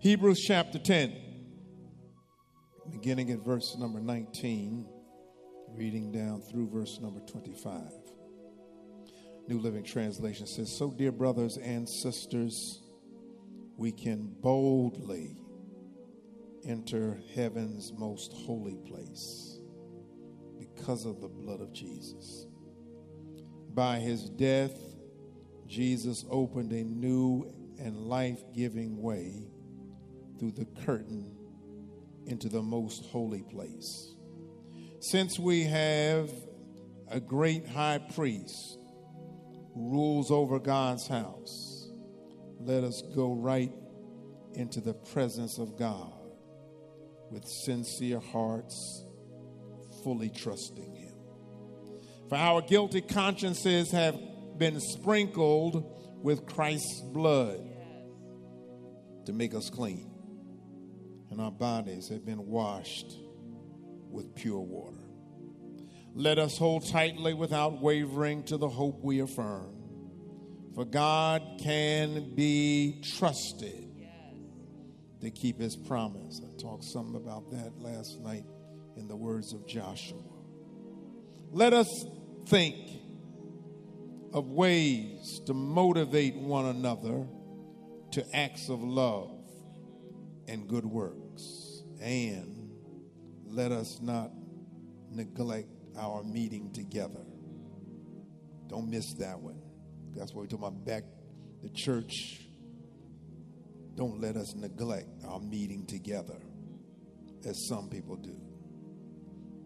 Hebrews chapter 10, beginning at verse number 19, reading down through verse number 25. New Living Translation says, So, dear brothers and sisters, we can boldly enter heaven's most holy place because of the blood of Jesus. By his death, Jesus opened a new and life giving way through the curtain into the most holy place. Since we have a great high priest who rules over God's house, let us go right into the presence of God with sincere hearts, fully trusting Him. For our guilty consciences have been sprinkled with Christ's blood to make us clean our bodies have been washed with pure water. Let us hold tightly without wavering to the hope we affirm. For God can be trusted to keep his promise. I talked something about that last night in the words of Joshua. Let us think of ways to motivate one another to acts of love and good works. And let us not neglect our meeting together. Don't miss that one. That's what we're talking about back the church. Don't let us neglect our meeting together as some people do.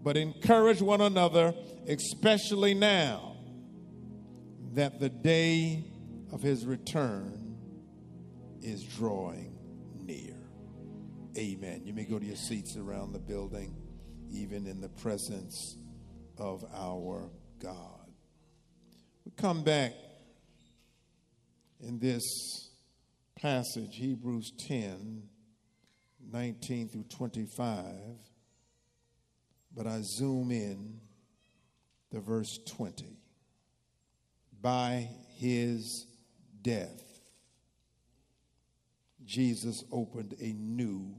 But encourage one another, especially now that the day of his return is drawing. Amen. You may go to your seats around the building, even in the presence of our God. We come back in this passage, Hebrews 10 19 through 25, but I zoom in to verse 20. By his death, Jesus opened a new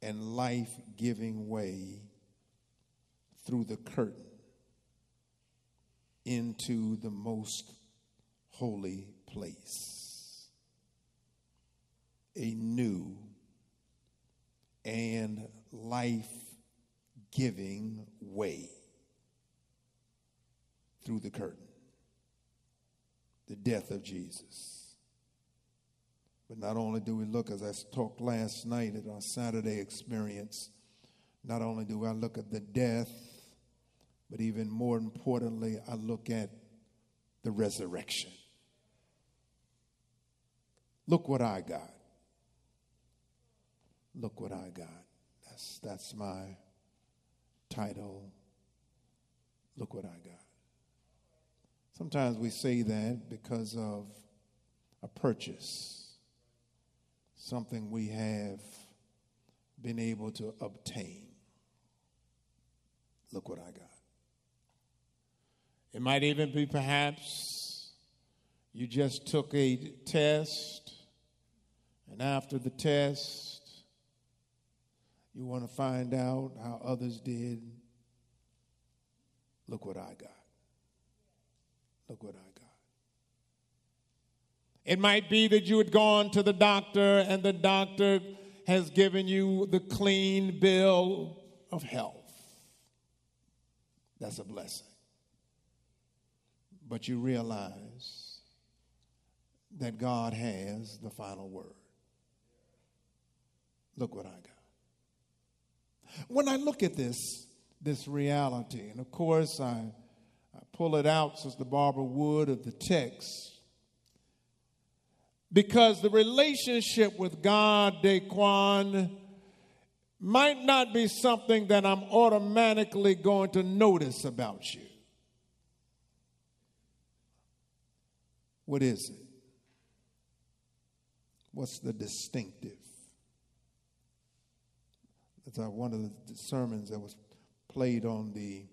and life giving way through the curtain into the most holy place. A new and life giving way through the curtain. The death of Jesus. But not only do we look, as I talked last night at our Saturday experience, not only do I look at the death, but even more importantly, I look at the resurrection. Look what I got. Look what I got. That's, that's my title. Look what I got. Sometimes we say that because of a purchase, something we have been able to obtain. Look what I got. It might even be perhaps you just took a test, and after the test, you want to find out how others did. Look what I got. Look what I got. It might be that you had gone to the doctor and the doctor has given you the clean bill of health. That's a blessing. But you realize that God has the final word. Look what I got. When I look at this, this reality, and of course I, I pull it out, Sister Barbara Wood, of the text, because the relationship with God, Daquan, might not be something that I'm automatically going to notice about you. What is it? What's the distinctive? That's one of the sermons that was played on the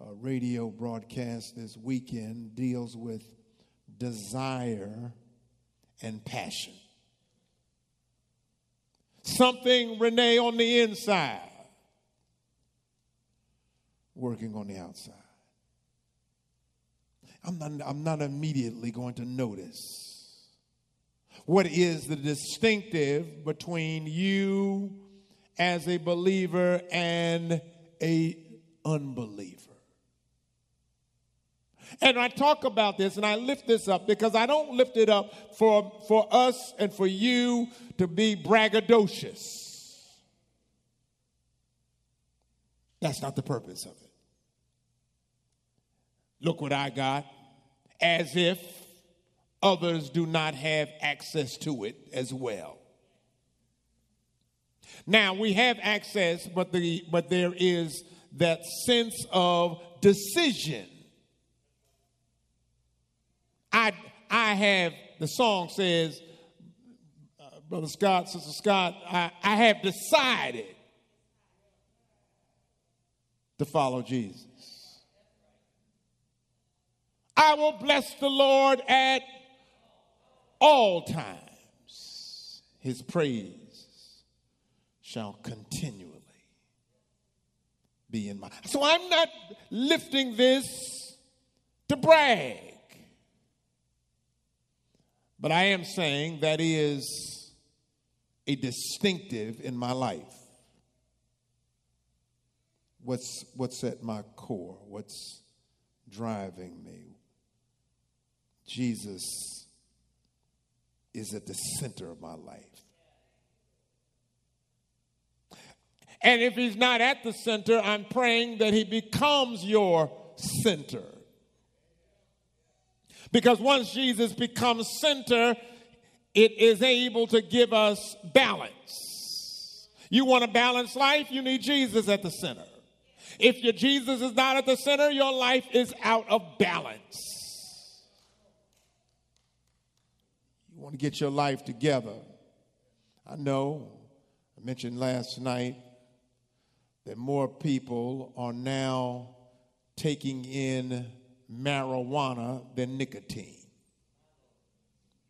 uh, radio broadcast this weekend deals with desire and passion. Something, Renee, on the inside, working on the outside. I'm not, I'm not immediately going to notice what is the distinctive between you as a believer and a unbeliever. And I talk about this and I lift this up because I don't lift it up for, for us and for you to be braggadocious. That's not the purpose of it. Look what I got, as if others do not have access to it as well. Now we have access, but the but there is that sense of decision. I I have the song says, uh, Brother Scott, Sister Scott, I, I have decided to follow Jesus. I will bless the Lord at all times. His praise shall continually be in my. So I'm not lifting this to brag. But I am saying that is a distinctive in my life. What's, what's at my core? What's driving me? Jesus is at the center of my life. And if he's not at the center, I'm praying that he becomes your center. Because once Jesus becomes center, it is able to give us balance. You want a balanced life, you need Jesus at the center. If your Jesus is not at the center, your life is out of balance. You want to get your life together. I know, I mentioned last night that more people are now taking in marijuana than nicotine.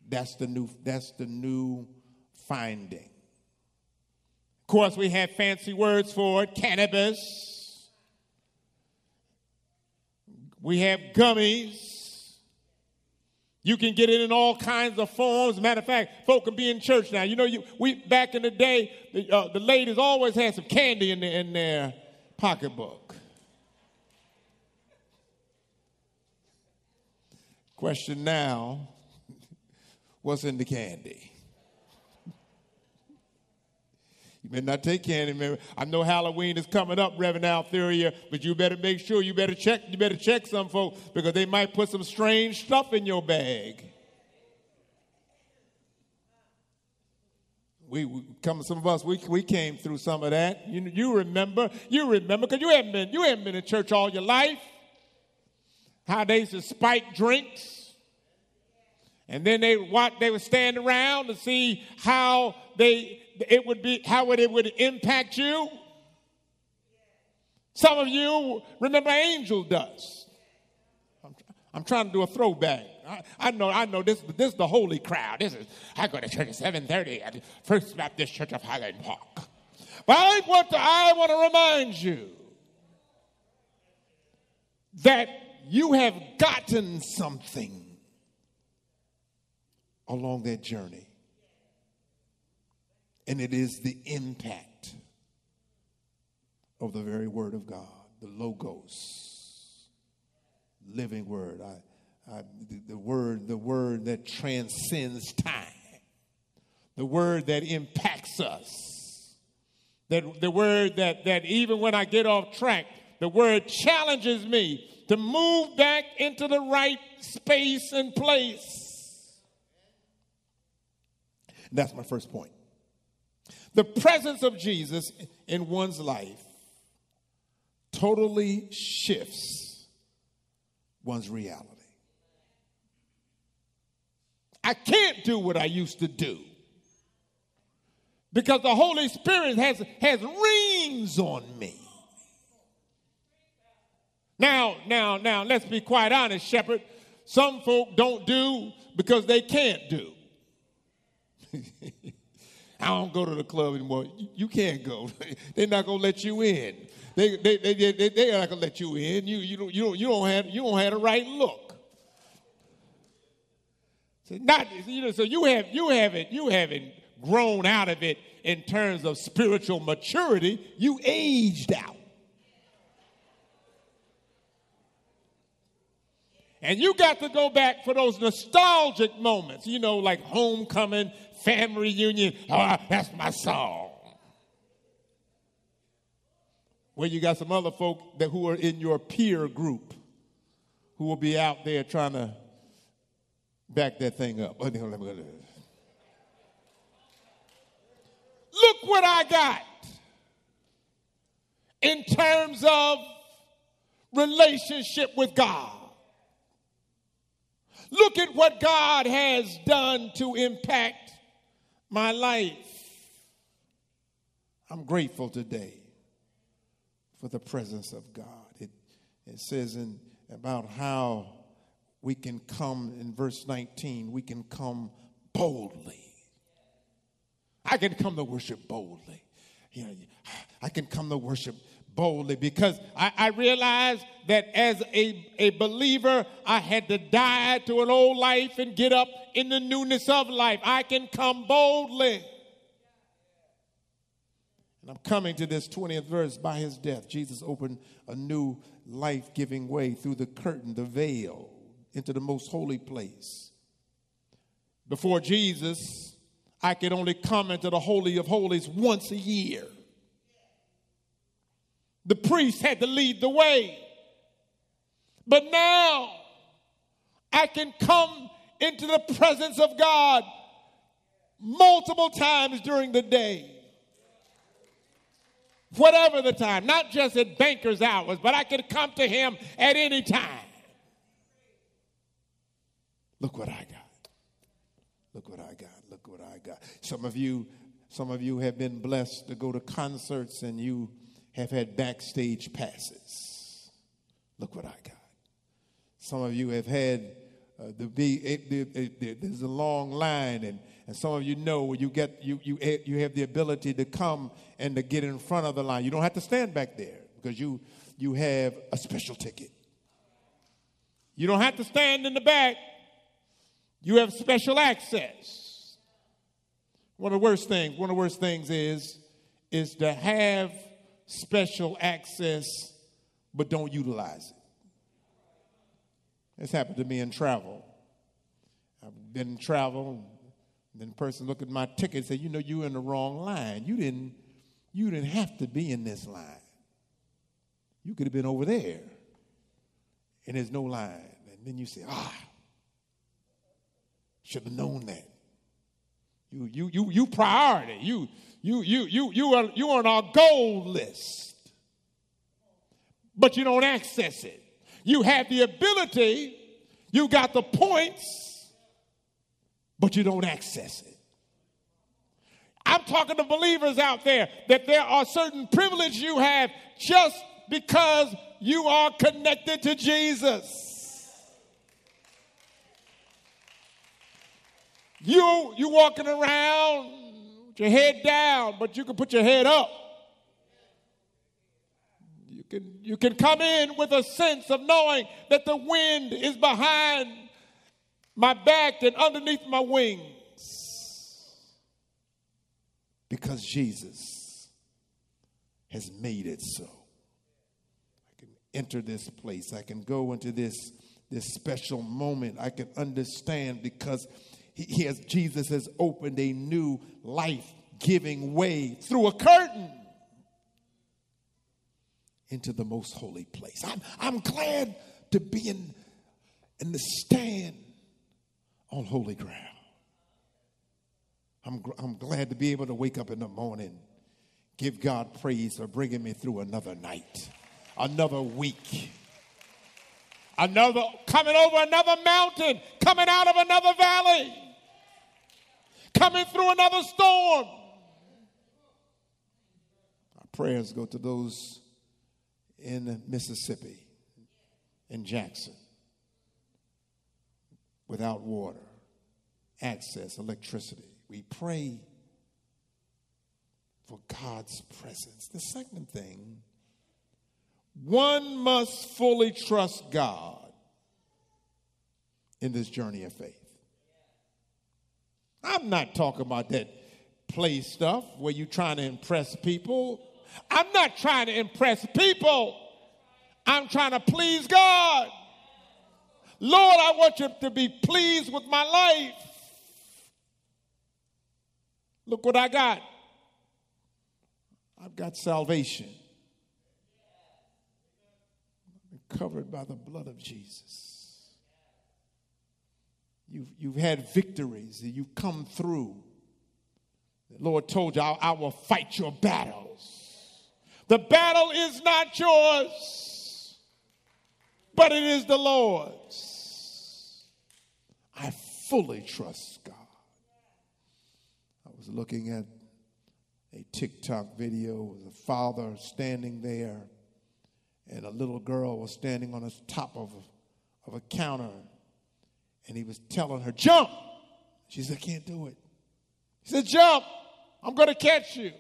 That's the new that's the new finding. Of course, we have fancy words for it, cannabis. We have gummies. You can get it in all kinds of forms. Matter of fact, folk can be in church now. You know, you, we back in the day, the, uh, the ladies always had some candy in, the, in their pocketbook. Question now what's in the candy? You may not take candy. Man. I know Halloween is coming up, Reverend Altheria, but you better make sure you better check. You better check some folks because they might put some strange stuff in your bag. We, we come, some of us, we, we came through some of that. You, you remember, you remember, because you haven't been, you haven't been in church all your life. How they used to spike drinks. And then they what they would stand around to see how they it would be how it would impact you. Some of you remember angel dust. I'm, I'm trying to do a throwback. I, I, know, I know this, this is the holy crowd. This is I go to church at 7:30 at First Baptist Church of Highland Park. But I want to I want to remind you that you have gotten something along that journey. And it is the impact of the very Word of God, the Logos, living Word. I, I, the, the Word, the Word that transcends time, the Word that impacts us, That the word that, that even when I get off track, the word challenges me to move back into the right space and place. That's my first point. The presence of Jesus in one's life totally shifts one's reality. I can't do what I used to do because the Holy Spirit has, has rings on me. Now, now, now, let's be quite honest, Shepherd. Some folk don't do because they can't do. I don't go to the club anymore. You can't go. They're not gonna let you in. They they they they they're not gonna let you in. You you don't you don't you don't have you don't have the right look. So not you know. So you have you haven't you haven't grown out of it in terms of spiritual maturity. You aged out. And you got to go back for those nostalgic moments, you know, like homecoming, family reunion. Oh, that's my song. Well, you got some other folk that who are in your peer group who will be out there trying to back that thing up. Look what I got in terms of relationship with God. Look at what God has done to impact my life. I'm grateful today for the presence of God. It, it says in about how we can come in verse 19, we can come boldly. I can come to worship boldly. You know, I can come to worship boldly because I, I realized that as a, a believer, I had to die to an old life and get up in the newness of life. I can come boldly. And I'm coming to this 20th verse. By his death, Jesus opened a new life giving way through the curtain, the veil, into the most holy place. Before Jesus, I could only come into the Holy of Holies once a year. The priest had to lead the way. But now I can come into the presence of God multiple times during the day. Whatever the time, not just at banker's hours, but I could come to him at any time. Look what I got. Look what I got. Look what I got. Some of you, some of you have been blessed to go to concerts and you have had backstage passes. Look what I got. Some of you have had uh, the, the, the, the, there's a long line, and, and some of you know you get you, you you have the ability to come and to get in front of the line. You don't have to stand back there because you you have a special ticket. You don't have to stand in the back. You have special access. One of the worst things, one of the worst things is, is to have special access, but don't utilize it. This happened to me in travel. I've been in travel, and then the person looked at my ticket and said, You know, you're in the wrong line. You didn't, you didn't have to be in this line. You could have been over there, and there's no line. And then you say, Ah, should have known that. You, you, you, you priority. You, you, you, you, you are, you are on our goal list, but you don't access it. You have the ability, you got the points, but you don't access it. I'm talking to believers out there that there are certain privileges you have just because you are connected to Jesus. You you walking around your head down, but you can put your head up. You can, you can come in with a sense of knowing that the wind is behind my back and underneath my wings. Because Jesus has made it so. I can enter this place. I can go into this, this special moment. I can understand because he has, Jesus has opened a new life giving way through a curtain. into the most holy place. I'm, I'm glad to be in, in the stand on holy ground. I'm, I'm glad to be able to wake up in the morning, give God praise for bringing me through another night, another week, another coming over another mountain, coming out of another valley, coming through another storm. Our prayers go to those in Mississippi, in Jackson, without water, access, electricity. We pray for God's presence. The second thing, one must fully trust God in this journey of faith. I'm not talking about that play stuff where you're trying to impress people. I'm not trying to impress people. I'm trying to please God. Lord, I want you to be pleased with my life. Look what I got. I've got salvation. I'm covered by the blood of Jesus. You've, you've had victories you've come through. The Lord told you, I, I will fight your battles. The battle is not yours, but it is the Lord's. I fully trust God. I was looking at a TikTok video with a father standing there, and a little girl was standing on the top of a, of a counter, and he was telling her, Jump! She said, I can't do it. He said, Jump! I'm going to catch you.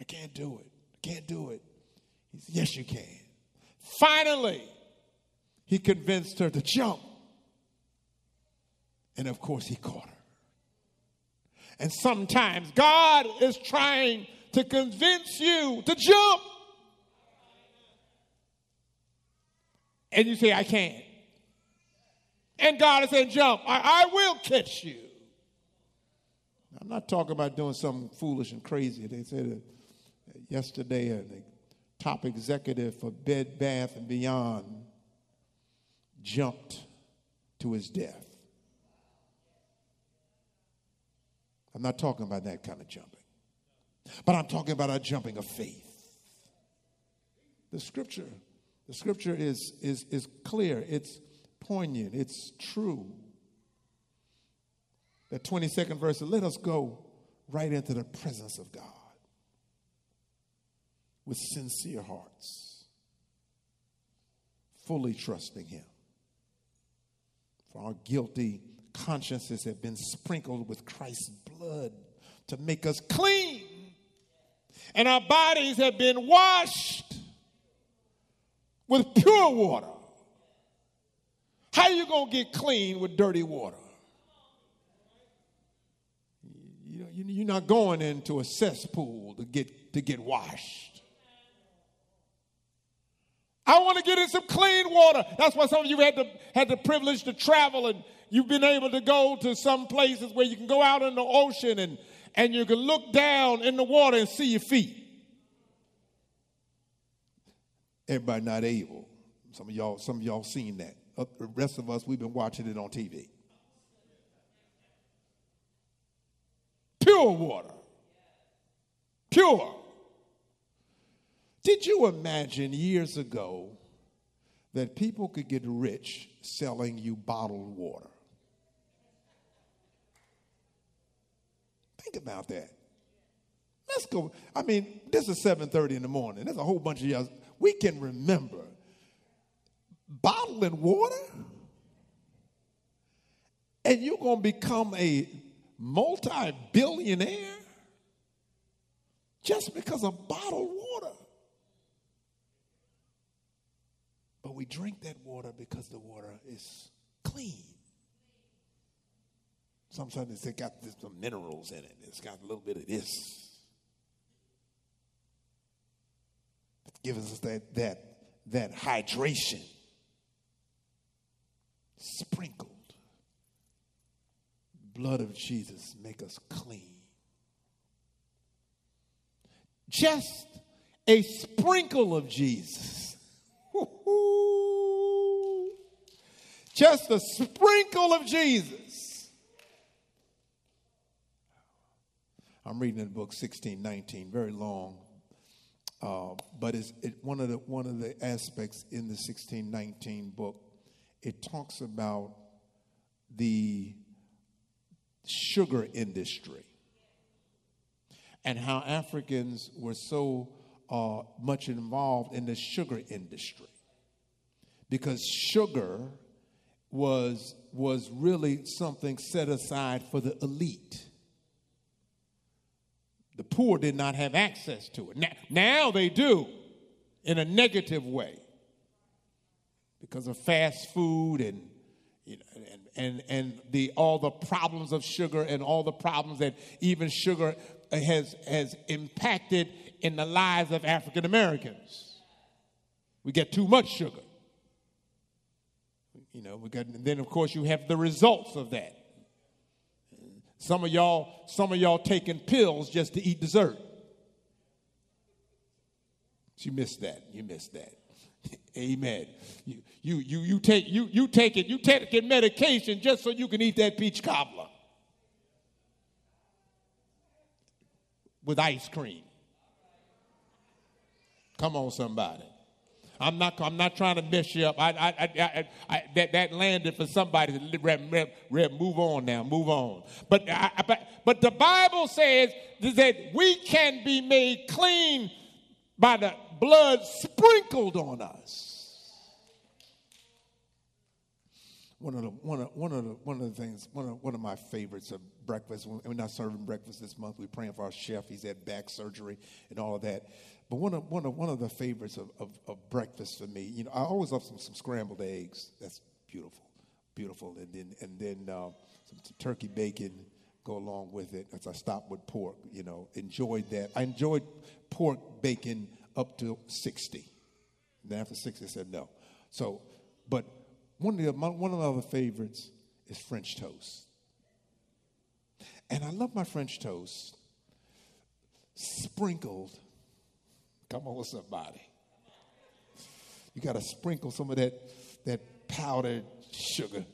I can't do it. Can't do it. He said, Yes, you can. Finally, he convinced her to jump. And of course, he caught her. And sometimes God is trying to convince you to jump. And you say, I can't. And God is saying, jump. I, I will catch you. I'm not talking about doing something foolish and crazy. They said, yesterday, the top executive for Bed Bath and Beyond jumped to his death. I'm not talking about that kind of jumping, but I'm talking about a jumping of faith. The scripture, the scripture is, is, is clear, it's poignant, it's true. The 22nd verse, let us go right into the presence of God with sincere hearts, fully trusting Him. For our guilty consciences have been sprinkled with Christ's blood to make us clean, and our bodies have been washed with pure water. How are you going to get clean with dirty water? You're not going into a cesspool to get, to get washed. I want to get in some clean water. That's why some of you had the, had the privilege to travel and you've been able to go to some places where you can go out in the ocean and, and you can look down in the water and see your feet. Everybody not able. Some of y'all, some of y'all seen that. Uh, the rest of us, we've been watching it on TV. Pure water. Pure. Did you imagine years ago that people could get rich selling you bottled water? Think about that. Let's go. I mean, this is 7:30 in the morning. There's a whole bunch of y'all. We can remember bottling water, and you're going to become a multi-billionaire just because of bottled water. But we drink that water because the water is clean. Sometimes it's got some minerals in it. It's got a little bit of this. Gives us that that that hydration. Sprinkled. Blood of Jesus make us clean. Just a sprinkle of Jesus. Just a sprinkle of Jesus. I'm reading the book 1619, very long. Uh, but it's it, one of the one of the aspects in the 1619 book. It talks about the sugar industry and how Africans were so uh, much involved in the sugar industry because sugar was was really something set aside for the elite. The poor did not have access to it. Now, now they do in a negative way because of fast food and you know, and, and, and the, all the problems of sugar and all the problems that even sugar has, has impacted in the lives of African Americans. We get too much sugar. You know, we got, and then of course you have the results of that. Some of y'all, some of y'all taking pills just to eat dessert. You missed that. You missed that. Amen. You, you, you, you, take, you, you take it, you take it medication just so you can eat that peach cobbler with ice cream. Come on, somebody. I'm not, I'm not trying to mess you up. I, I, I, that, that landed for somebody move on now, move on. But, but, but the Bible says that we can be made clean by the blood sprinkled on us. One of the one of one of the one of the things one of one of my favorites of breakfast. We're not serving breakfast this month. We're praying for our chef. He's had back surgery and all of that. But one of one of one of the favorites of, of, of breakfast for me, you know, I always love some, some scrambled eggs. That's beautiful, beautiful, and then and then uh, some, turkey bacon go along with it. As I stopped with pork, you know, enjoyed that. I enjoyed pork bacon up to 60. Then after 60, I said no. So, but one of the, one of the other favorites is French toast. And I love my French toast sprinkled. Come on somebody. You got to sprinkle some of that, that powdered sugar.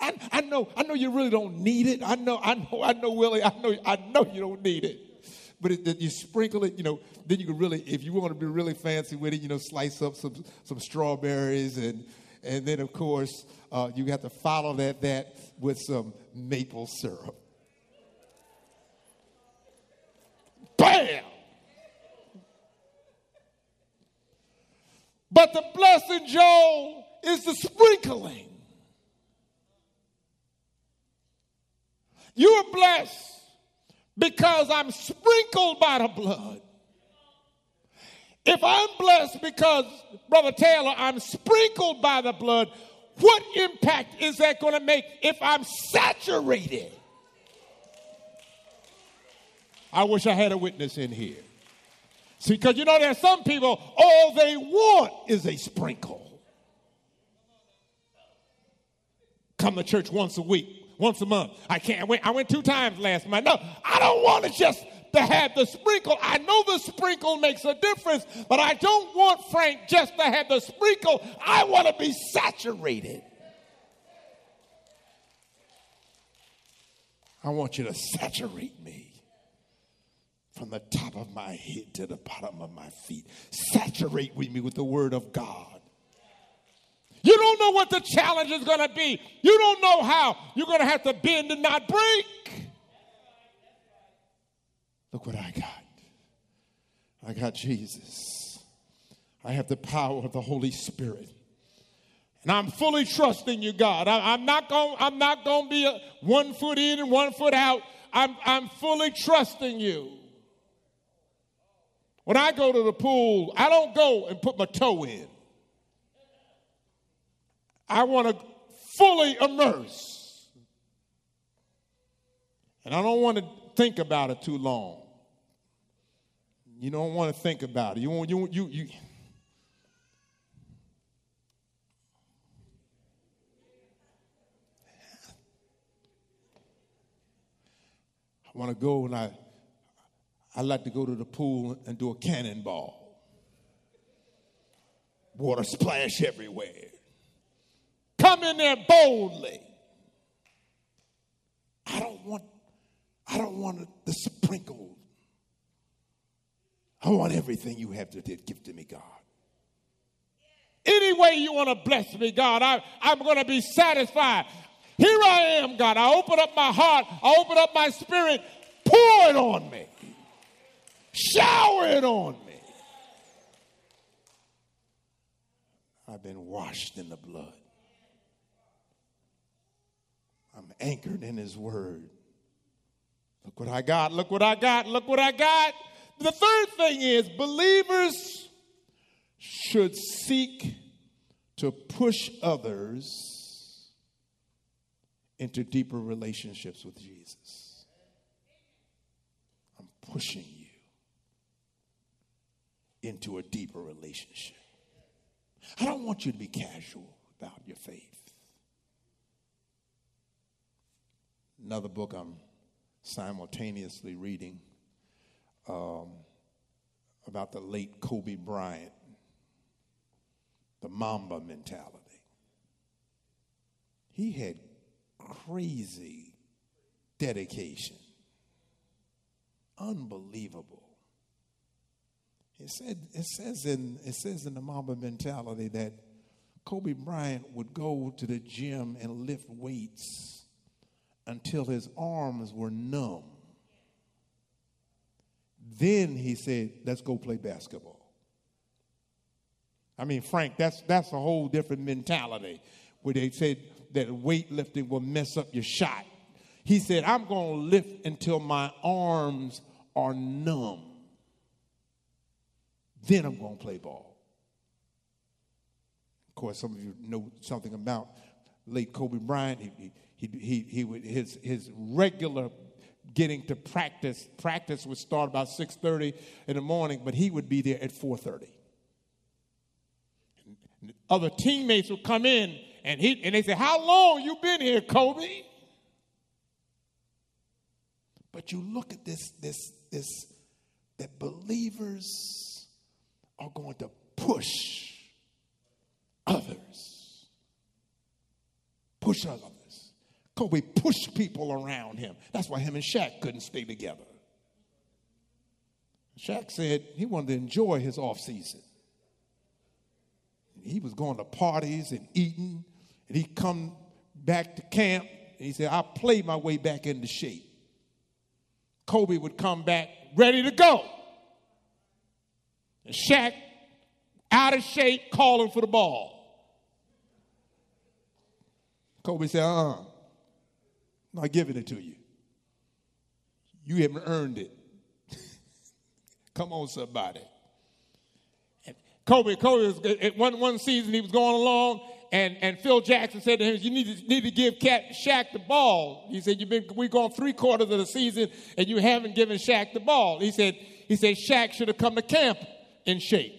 I, I know, I know you really don't need it. I know, I know, I know, Willie. I know, I know you don't need it. But it, you sprinkle it, you know. Then you can really, if you want to be really fancy with it, you know, slice up some some strawberries and and then of course uh, you have to follow that that with some maple syrup. Bam! But the blessing, Joel, is the sprinkling. You are blessed because I'm sprinkled by the blood. If I'm blessed because, Brother Taylor, I'm sprinkled by the blood, what impact is that going to make if I'm saturated? I wish I had a witness in here. See, because you know, there are some people, all they want is a sprinkle. Come to church once a week, once a month. I can't wait. I went two times last month. No, I don't want to just to have the sprinkle. I know the sprinkle makes a difference, but I don't want Frank just to have the sprinkle. I want to be saturated. I want you to saturate me from the top of my head to the bottom of my feet. Saturate with me with the word of God. You don't know what the challenge is going to be. You don't know how you're going to have to bend and not break. Look what I got. I got Jesus. I have the power of the Holy Spirit. And I'm fully trusting you, God. I, am not going. I'm not going to be a one foot in and one foot out. I'm, I'm fully trusting you. When I go to the pool, I don't go and put my toe in. I want to fully immerse. And I don't want to think about it too long. You don't want to think about it. You want you you you. I want to go and I I like to go to the pool and do a cannonball. Water splash everywhere. Come in there boldly. I don't want, I don't want the sprinkle. I want everything you have to give to me, God. Any way you want to bless me, God, I, I'm going to be satisfied. Here I am, God. I open up my heart, I open up my spirit. Pour it on me, shower it on me. I've been washed in the blood. I'm anchored in His Word. Look what I got, look what I got, look what I got. The third thing is believers should seek to push others into deeper relationships with Jesus. I'm pushing you into a deeper relationship. I don't want you to be casual about your faith. Another book I'm simultaneously reading um, about the late Kobe Bryant, the Mamba mentality. He had crazy dedication, unbelievable. It said it says in it says in the Mamba mentality that Kobe Bryant would go to the gym and lift weights until his arms were numb. Then he said, let's go play basketball. I mean, Frank, that's, that's a whole different mentality where they said that weightlifting will mess up your shot. He said, I'm going to lift until my arms are numb. Then I'm going to play ball. Of course, some of you know something about late Kobe Bryant. He, he, he, he, would, his, his regular getting to practice. Practice would start about 6:30 in the morning, but he would be there at 4:30. Other teammates would come in and he and they say, "How long you been here, Kobe?" But you look at this this this that believers are going to push others. Push others. Kobe pushed people around him. That's why him and Shaq couldn't stay together. Shaq said he wanted to enjoy his off season. He was going to parties and eating, and he'd come back to camp, and he said, I played my way back into shape. Kobe would come back ready to go. Shaq, out of shape, calling for the ball. Kobe said, uh uh-uh. I'm not giving it to you. You haven't earned it. Come on, somebody. Kobe, Kobe was one, one season he was going along, and, and Phil Jackson said to him, "You need to need to give Cat, Shaq the ball." He said, "You've been We've gone three quarters of the season, and you haven't given Shaq the ball." He said, "He said Shaq should have come to camp in shape.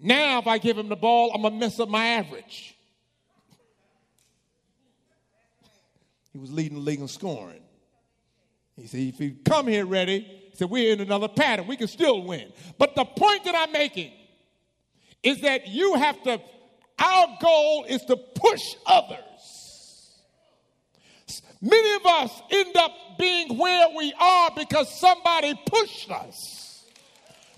Now, if I give him the ball, I'm gonna mess up my average." He was leading the league in scoring. He said, if you come here ready, he said, we're in another pattern. We can still win. But the point that I'm making is that you have to, our goal is to push others. Many of us end up being where we are because somebody pushed us.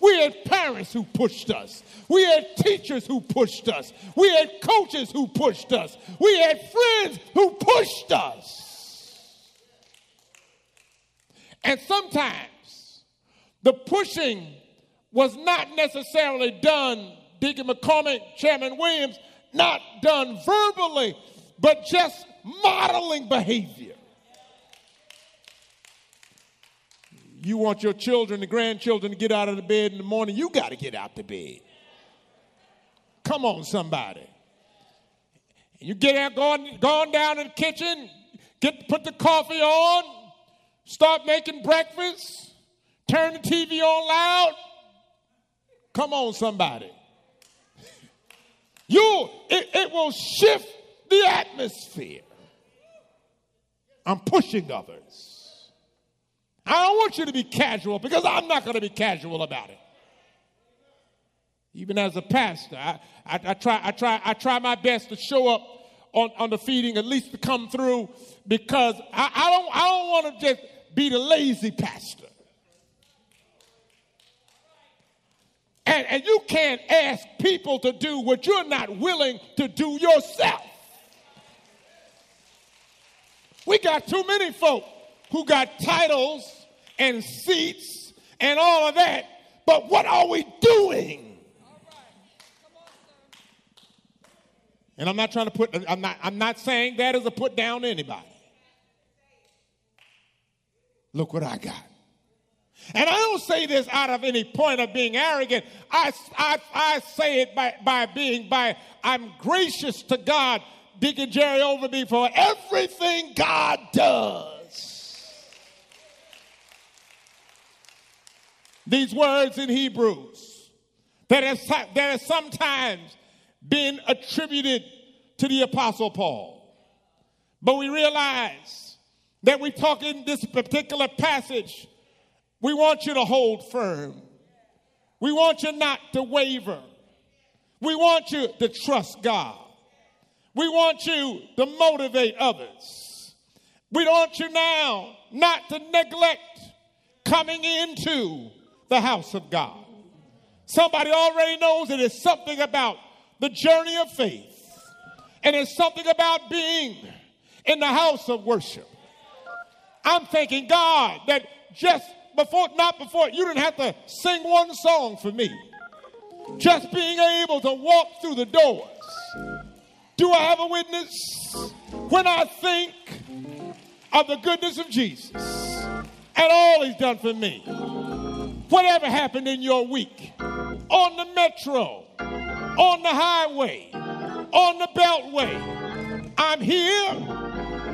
We had parents who pushed us. We had teachers who pushed us. We had coaches who pushed us. We had friends who pushed us. And sometimes the pushing was not necessarily done, Deacon McCormick, Chairman Williams, not done verbally, but just modeling behavior. You want your children, the grandchildren, to get out of the bed in the morning, you got to get out the bed. Come on, somebody. You get out, going, going down in the kitchen, get put the coffee on, Start making breakfast. Turn the TV on loud. Come on, somebody. You, it, it will shift the atmosphere. I'm pushing others. I don't want you to be casual because I'm not going to be casual about it. Even as a pastor, I, I, I, try, I, try, I try my best to show up on, on the feeding, at least to come through, because I, I don't, I don't want to just be the lazy pastor. And, and you can't ask people to do what you're not willing to do yourself. We got too many folk who got titles and seats and all of that, but what are we doing? And I'm not trying to put, I'm not, I'm not saying that as a put down to anybody. Look what I got. And I don't say this out of any point of being arrogant. I, I, I say it by, by being, by, I'm gracious to God, Deacon Jerry over me for everything God does. These words in Hebrews that has, that has sometimes been attributed to the Apostle Paul. But we realize that we talk in this particular passage we want you to hold firm. We want you not to waver. We want you to trust God. We want you to motivate others. We want you now not to neglect coming into the house of God. Somebody already knows it is something about the journey of faith, and it's something about being in the house of worship. I'm thanking God that just before, not before, you didn't have to sing one song for me. Just being able to walk through the doors. Do I have a witness? When I think of the goodness of Jesus and all he's done for me, whatever happened in your week, on the metro, on the highway, on the beltway, I'm here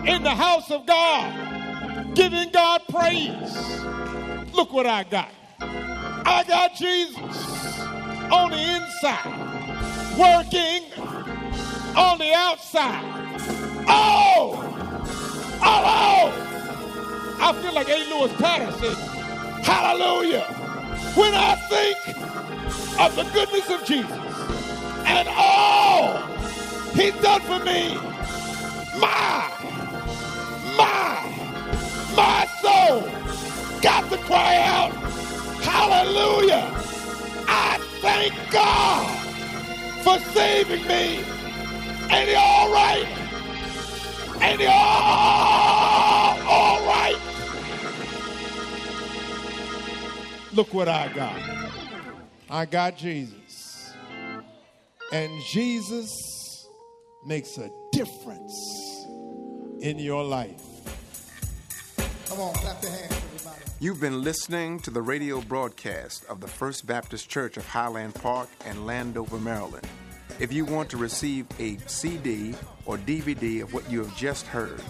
in the house of God, giving God praise Look what I got. I got Jesus on the inside, working on the outside. Oh! Oh! oh! I feel like A. Louis Patterson. Hallelujah. When I think of the goodness of Jesus and all he's done for me, my, my, my soul got to cry out, Hallelujah! I thank God for saving me. Ain't he all right? Ain't he all, Look what I got. I got Jesus. And Jesus makes a difference in your life. Come on, clap your hands. Everybody. You've been listening to the radio broadcast of the First Baptist Church of Highland Park and Landover, Maryland. If you want to receive a CD or DVD of what you have just heard,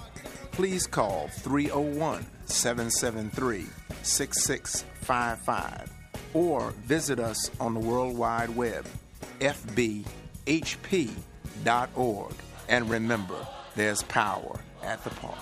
please call 301 773 6655 or visit us on the World Wide Web, fbhp.org. And remember, there's power at the park.